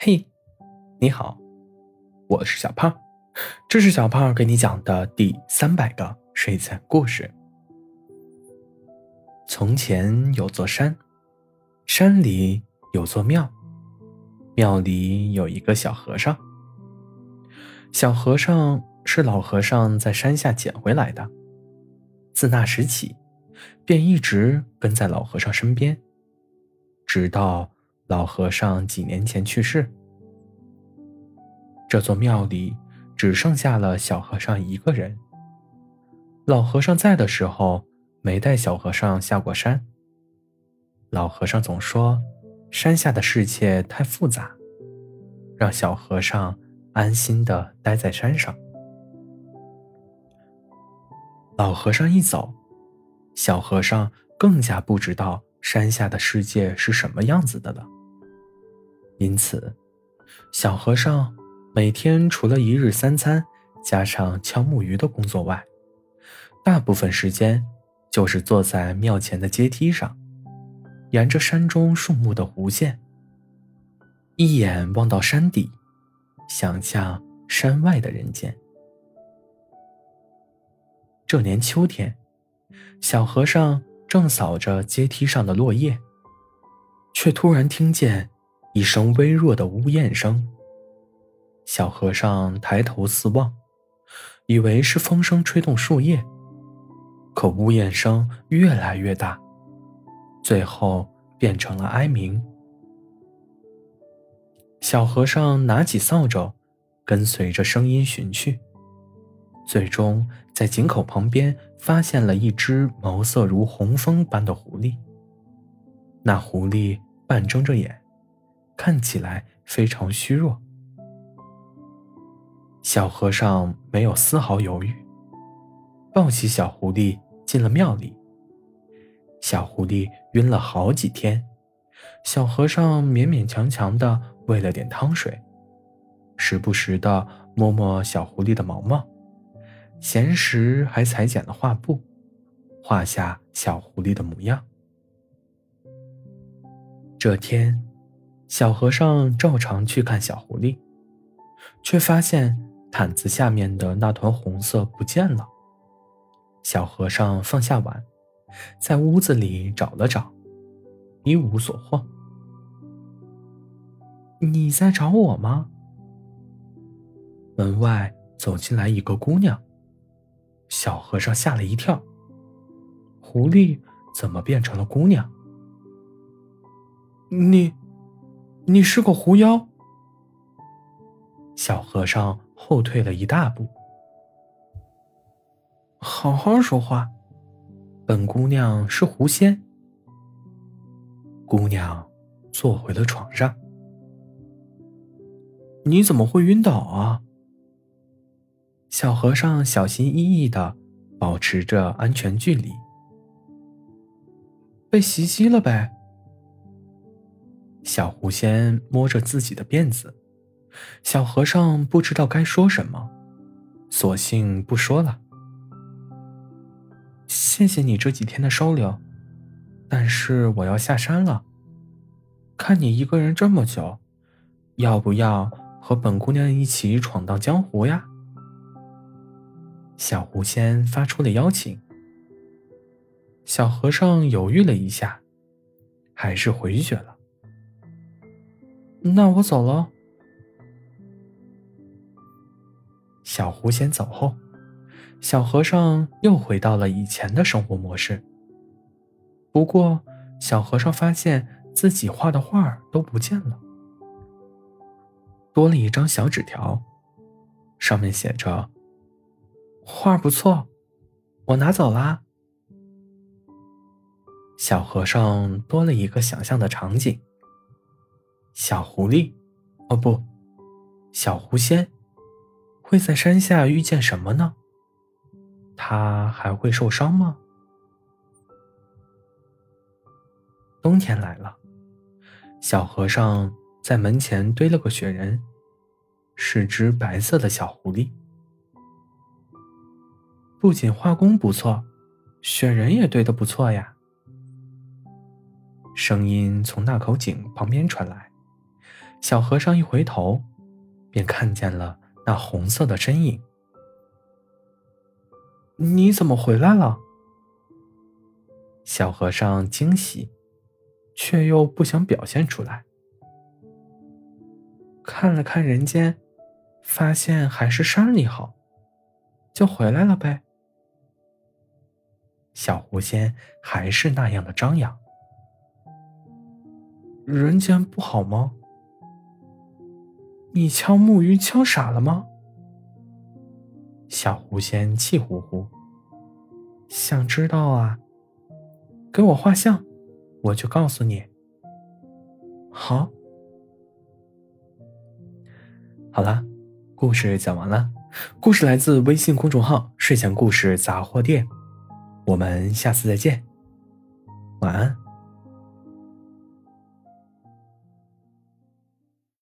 嘿，你好，我是小胖，这是小胖给你讲的第三百个睡前故事。从前有座山，山里有座庙，庙里有一个小和尚。小和尚是老和尚在山下捡回来的，自那时起，便一直跟在老和尚身边，直到。老和尚几年前去世，这座庙里只剩下了小和尚一个人。老和尚在的时候，没带小和尚下过山。老和尚总说，山下的世界太复杂，让小和尚安心的待在山上。老和尚一走，小和尚更加不知道山下的世界是什么样子的了。因此，小和尚每天除了一日三餐加上敲木鱼的工作外，大部分时间就是坐在庙前的阶梯上，沿着山中树木的弧线，一眼望到山底，想象山外的人间。这年秋天，小和尚正扫着阶梯上的落叶，却突然听见。一声微弱的呜咽声。小和尚抬头四望，以为是风声吹动树叶，可呜咽声越来越大，最后变成了哀鸣。小和尚拿起扫帚，跟随着声音寻去，最终在井口旁边发现了一只毛色如红枫般的狐狸。那狐狸半睁着眼。看起来非常虚弱。小和尚没有丝毫犹豫，抱起小狐狸进了庙里。小狐狸晕了好几天，小和尚勉勉强强的喂了点汤水，时不时的摸摸小狐狸的毛毛，闲时还裁剪了画布，画下小狐狸的模样。这天。小和尚照常去看小狐狸，却发现毯子下面的那团红色不见了。小和尚放下碗，在屋子里找了找，一无所获。你在找我吗？门外走进来一个姑娘。小和尚吓了一跳，狐狸怎么变成了姑娘？你。你是个狐妖。小和尚后退了一大步。好好说话，本姑娘是狐仙。姑娘坐回了床上。你怎么会晕倒啊？小和尚小心翼翼的保持着安全距离。被袭击了呗。小狐仙摸着自己的辫子，小和尚不知道该说什么，索性不说了。谢谢你这几天的收留，但是我要下山了。看你一个人这么久，要不要和本姑娘一起闯荡江湖呀？小狐仙发出了邀请。小和尚犹豫了一下，还是回绝了。那我走了。小狐仙走后，小和尚又回到了以前的生活模式。不过，小和尚发现自己画的画都不见了，多了一张小纸条，上面写着：“画不错，我拿走啦。”小和尚多了一个想象的场景。小狐狸，哦不，小狐仙，会在山下遇见什么呢？他还会受伤吗？冬天来了，小和尚在门前堆了个雪人，是只白色的小狐狸。不仅画工不错，雪人也堆得不错呀。声音从那口井旁边传来。小和尚一回头，便看见了那红色的身影。你怎么回来了？小和尚惊喜，却又不想表现出来。看了看人间，发现还是山里好，就回来了呗。小狐仙还是那样的张扬。人间不好吗？你敲木鱼敲傻了吗？小狐仙气呼呼。想知道啊？给我画像，我就告诉你。好。好了，故事讲完了。故事来自微信公众号“睡前故事杂货店”。我们下次再见，晚安。